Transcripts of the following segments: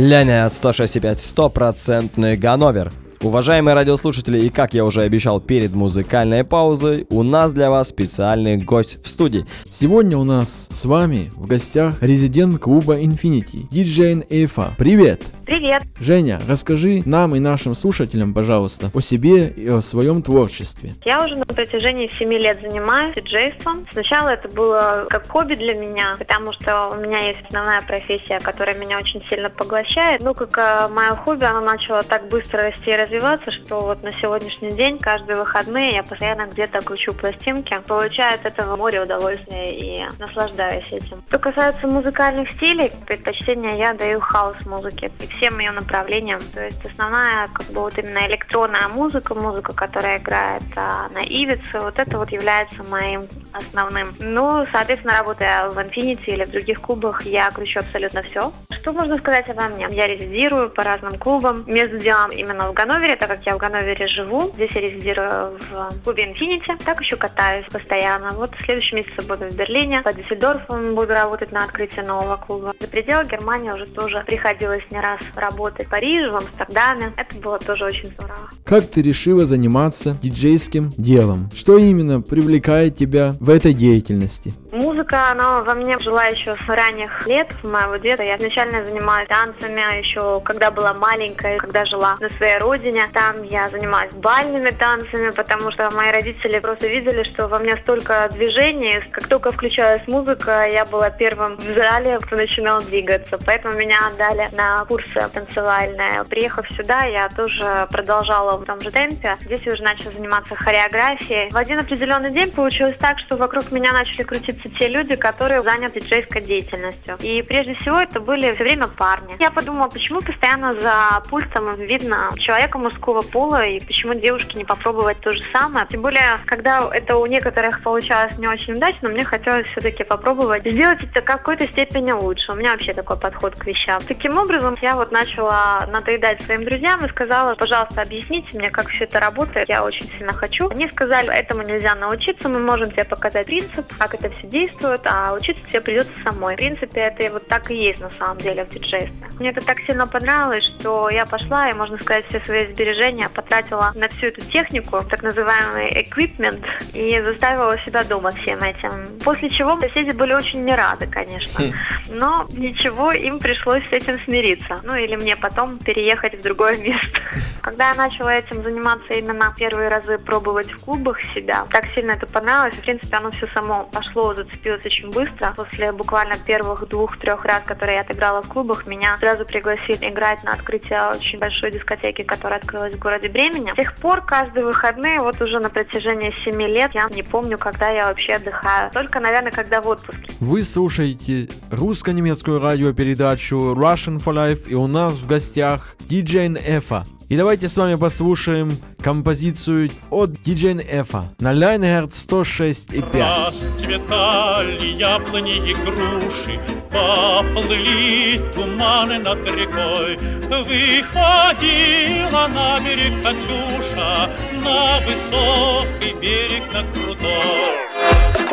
Лянят 106,5 стопроцентный Ганновер. Уважаемые радиослушатели, и как я уже обещал перед музыкальной паузой, у нас для вас специальный гость в студии. Сегодня у нас с вами в гостях резидент клуба Infinity, диджей Эйфа. Привет! Привет! Женя, расскажи нам и нашим слушателям, пожалуйста, о себе и о своем творчестве. Я уже на протяжении 7 лет занимаюсь диджейством. Сначала это было как хобби для меня, потому что у меня есть основная профессия, которая меня очень сильно поглощает. Ну, как э, мое хобби, оно начало так быстро расти и развиваться, что вот на сегодняшний день, каждые выходные я постоянно где-то кручу пластинки, получаю от этого море удовольствия и наслаждаюсь этим. Что касается музыкальных стилей, предпочтение я даю хаус-музыке. И всем ее направлениям. То есть основная как бы вот именно электронная музыка, музыка, которая играет а, на Ибице, вот это вот является моим основным. Ну, соответственно, работая в Infinity или в других клубах, я кручу абсолютно все. Что можно сказать обо мне? Я резидирую по разным клубам. Между делом именно в Ганновере, так как я в Ганновере живу. Здесь я резидирую в клубе Infinity. Так еще катаюсь постоянно. Вот в следующем месяце буду в Берлине. По Дюссельдорфу буду работать на открытии нового клуба. За пределы Германии уже тоже приходилось не раз работать в Париже, в Амстердаме. Это было тоже очень здорово. Как ты решила заниматься диджейским делом? Что именно привлекает тебя в этой деятельности? Музыка, она во мне жила еще с ранних лет моего детства. Я изначально занималась танцами еще, когда была маленькая, когда жила на своей родине. Там я занималась бальными танцами, потому что мои родители просто видели, что во мне столько движений. Как только включалась музыка, я была первым в зале, кто начинал двигаться. Поэтому меня отдали на курсы танцевальные. Приехав сюда, я тоже продолжала в том же темпе. Здесь я уже начала заниматься хореографией. В один определенный день получилось так, что вокруг меня начали крутиться те люди, которые заняты диджейской деятельностью. И прежде всего это были все время парни. Я подумала, почему постоянно за пультом видно человека мужского пола, и почему девушке не попробовать то же самое. Тем более, когда это у некоторых получалось не очень удачно, мне хотелось все-таки попробовать сделать это в какой-то степени лучше. У меня вообще такой подход к вещам. Таким образом, я вот начала надоедать своим друзьям и сказала, пожалуйста, объясните мне, как все это работает. Я очень сильно хочу. Они сказали, этому нельзя научиться, мы можем тебе показать принцип, как это все действует, а учиться тебе придется самой. В принципе, это вот так и есть на самом деле в диджействе. Мне это так сильно понравилось, что я пошла и, можно сказать, все свои сбережения потратила на всю эту технику, так называемый equipment, и заставила себя дома всем этим. После чего соседи были очень не рады, конечно. Хм. Но ничего, им пришлось с этим смириться. Ну или мне потом переехать в другое место. Когда я начала этим заниматься именно первые разы пробовать в клубах себя, так сильно это понравилось. В принципе, оно все само пошло зацепилась очень быстро. После буквально первых двух-трех раз, которые я отыграла в клубах, меня сразу пригласили играть на открытие очень большой дискотеки, которая открылась в городе Бремени. С тех пор каждые выходные, вот уже на протяжении семи лет, я не помню, когда я вообще отдыхаю. Только, наверное, когда в отпуске. Вы слушаете русско-немецкую радиопередачу Russian for Life, и у нас в гостях диджей Eva. И давайте с вами послушаем композицию от DJ Eva на Leinehertz 106,5. Расцветали яблони и груши, поплыли туманы над рекой. Выходила на берег Катюша, на высокий берег, на крутой.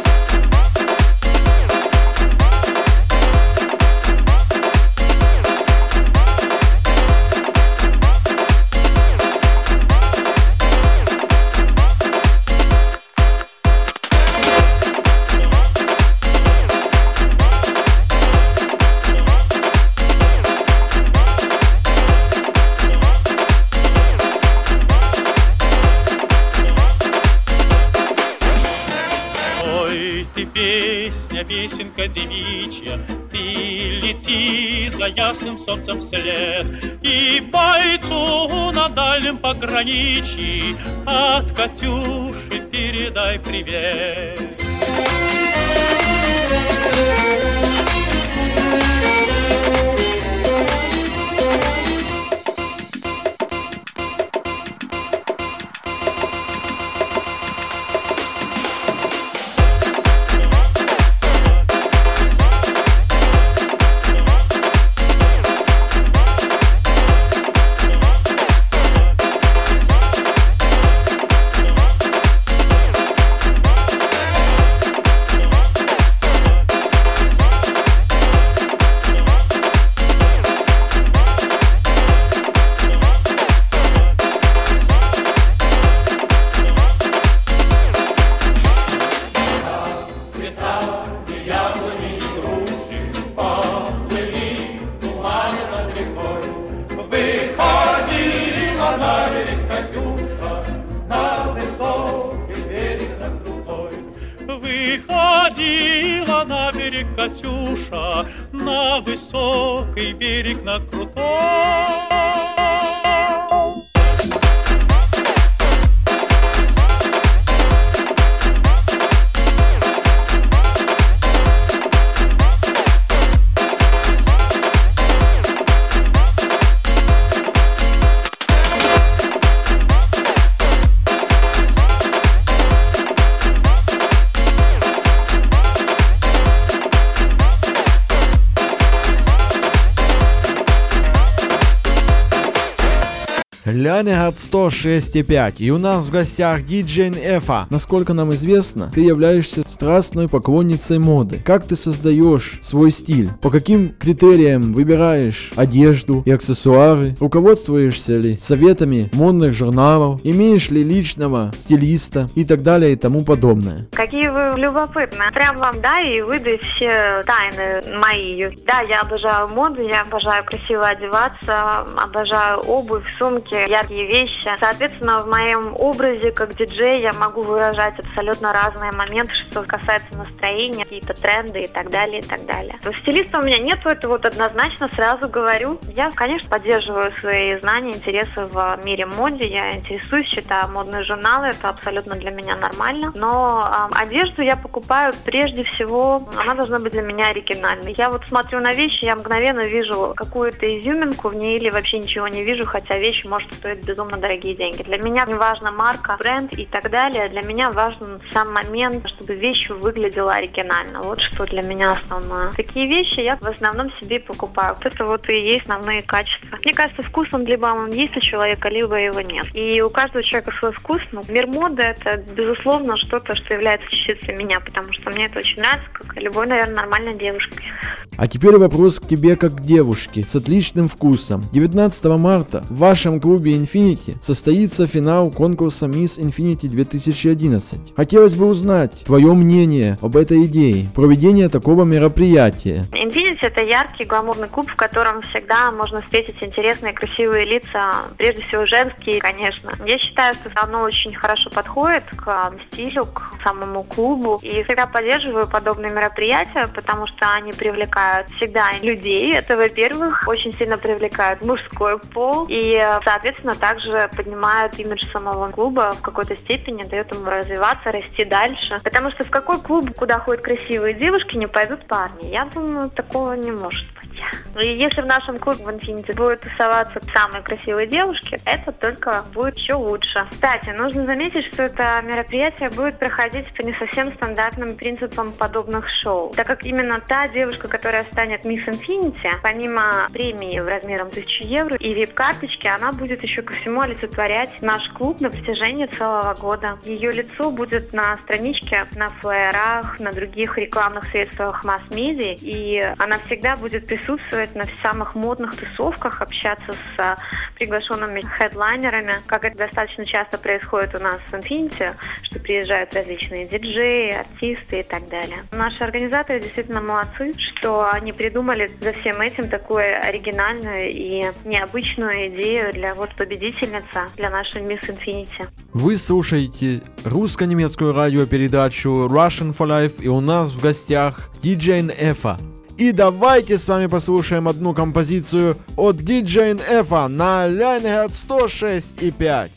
Песенка девичья, Ты лети за ясным солнцем вслед, И бойцу на дальнем пограничье От Катюши передай привет. На высокий берег, на крутой. Лянегат 106,5. И у нас в гостях диджей Эфа. Насколько нам известно, ты являешься страстной поклонницей моды. Как ты создаешь свой стиль? По каким критериям выбираешь одежду и аксессуары? Руководствуешься ли советами модных журналов? Имеешь ли личного стилиста и так далее и тому подобное? Какие вы любопытные. Прям вам, да, и выдаю все тайны мои. Да, я обожаю моду, я обожаю красиво одеваться, обожаю обувь, сумки, яркие вещи. Соответственно, в моем образе как диджей я могу выражать абсолютно разные моменты, что касается настроения, какие-то тренды и так далее, и так далее. Стилиста у меня нет, это вот однозначно сразу говорю. Я, конечно, поддерживаю свои знания, интересы в мире моды, я интересуюсь, читаю модные журналы, это абсолютно для меня нормально. Но э, одежду я покупаю прежде всего, она должна быть для меня оригинальной. Я вот смотрю на вещи, я мгновенно вижу какую-то изюминку в ней или вообще ничего не вижу, хотя вещь может стоить безумно дорогие деньги. Для меня не важна марка, бренд и так далее. Для меня важен сам момент, чтобы вещь выглядела оригинально. Вот что для меня основное. Такие вещи я в основном себе покупаю. Это вот и есть основные качества. Мне кажется, вкус он либо он есть у человека, либо его нет. И у каждого человека свой вкус. Но мир моды это, безусловно, что-то, что является частицей меня, потому что мне это очень нравится, как и любой, наверное, нормальной девушке. А теперь вопрос к тебе как к девушке с отличным вкусом. 19 марта в вашем клубе Infinity состоится финал конкурса Miss Infinity 2011. Хотелось бы узнать твое мнение об этой идее, проведения такого мероприятия. Infinity это яркий гламурный клуб, в котором всегда можно встретить интересные, красивые лица, прежде всего женские, конечно. Я считаю, что оно очень хорошо подходит к стилю, к самому клубу. И всегда поддерживаю подобные мероприятия, потому что они привлекают всегда людей. Это, во-первых, очень сильно привлекают мужской пол. И, соответственно, также поднимают имидж самого клуба в какой-то степени, дает ему развиваться, расти дальше. Потому что в какой клуб, куда ходят красивые девушки, не пойдут парни? Я думаю, такого не может быть. И если в нашем клубе в Infinity будут тусоваться самые красивые девушки, это только будет еще лучше. Кстати, нужно заметить, что это мероприятие будет проходить по не совсем стандартным принципам подобных шоу, так как именно та девушка, которая станет Miss Infinity, помимо премии в размером 1000 евро и вип-карточки, она будет еще ко всему олицетворять наш клуб на протяжении целого года. Ее лицо будет на страничке, на флеерах, на других рекламных средствах масс-медиа, и она всегда будет присутствовать на самых модных тусовках, общаться с а, приглашенными хедлайнерами, как это достаточно часто происходит у нас в Infinity, что приезжают различные диджеи, артисты и так далее. Наши организаторы действительно молодцы, что они придумали за всем этим такую оригинальную и необычную идею для вот победительницы, для нашей Miss Infinity. Вы слушаете русско-немецкую радиопередачу Russian for Life и у нас в гостях диджей Эфа. И давайте с вами послушаем одну композицию от диджей Эфа на Ляйнегат 106 и 5.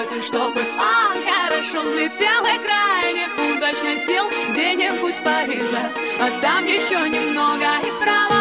полете, чтобы он хорошо взлетел и крайне удачно сел где-нибудь в Париже, а там еще немного и право.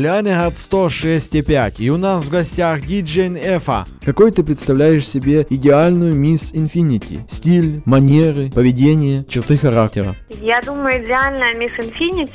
Лянегат 106,5. И у нас в гостях диджей Эфа. Какой ты представляешь себе идеальную мисс Инфинити? Стиль, манеры, поведение, черты характера. Я думаю, идеальная мисс Инфинити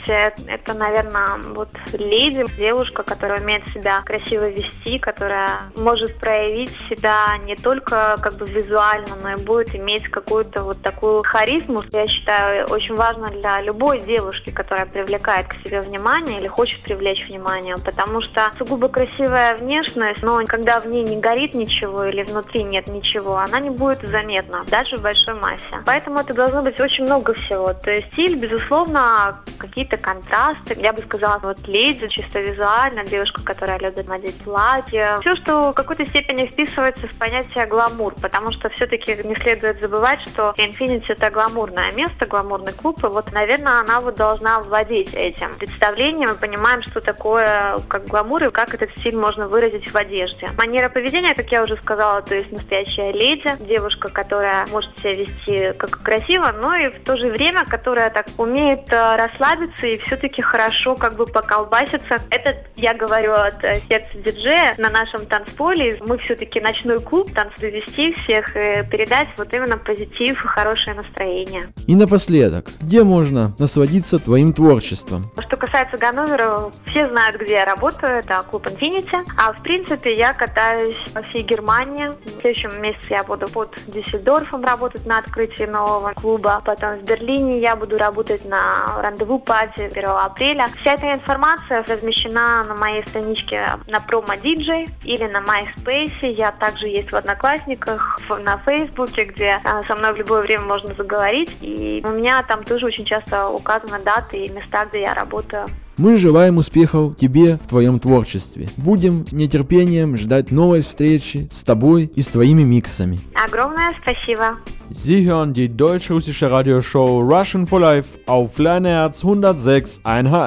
это, наверное, вот леди, девушка, которая умеет себя красиво вести, которая может проявить себя не только как бы визуально, но и будет иметь какую-то вот такую харизму. Я считаю, очень важно для любой девушки, которая привлекает к себе внимание или хочет привлечь внимание, потому что сугубо красивая внешность, но когда в ней не горит ничего или внутри нет ничего, она не будет заметна, даже в большой массе. Поэтому это должно быть очень много всего. То есть стиль, безусловно, какие-то контрасты. Я бы сказала, вот леди, чисто визуально, девушка, которая любит надеть платье. Все, что в какой-то степени вписывается в понятие гламур, потому что все-таки не следует забывать, что Infinity это гламурное место, гламурный клуб, и вот, наверное, она вот должна владеть этим представлением. Мы понимаем, что такое как гламур и как этот стиль можно выразить в одежде. Манера поведения, как я уже сказала, то есть настоящая леди, девушка, которая может себя вести как красиво, но и в то же время, которая так умеет э, расслабиться и все-таки хорошо как бы поколбаситься. Это я говорю от э, сердца диджея на нашем танцполе. Мы все-таки ночной клуб, танц довести всех и передать вот именно позитив и хорошее настроение. И напоследок, где можно насладиться твоим творчеством? Что касается Ганновера, все знают знают, где я работаю, это клуб Infinity. А в принципе я катаюсь по всей Германии. В следующем месяце я буду под Дюссельдорфом работать на открытии нового клуба. Потом в Берлине я буду работать на рандеву пати 1 апреля. Вся эта информация размещена на моей страничке на промо DJ или на MySpace. Я также есть в Одноклассниках, на Фейсбуке, где а, со мной в любое время можно заговорить. И у меня там тоже очень часто указаны даты и места, где я работаю. Мы желаем успехов тебе в твоем творчестве. Будем с нетерпением ждать новой встречи с тобой и с твоими миксами. Огромное спасибо. Sie hören die deutsch-russische Radioshow Russian for Life auf Flynerz 106,1.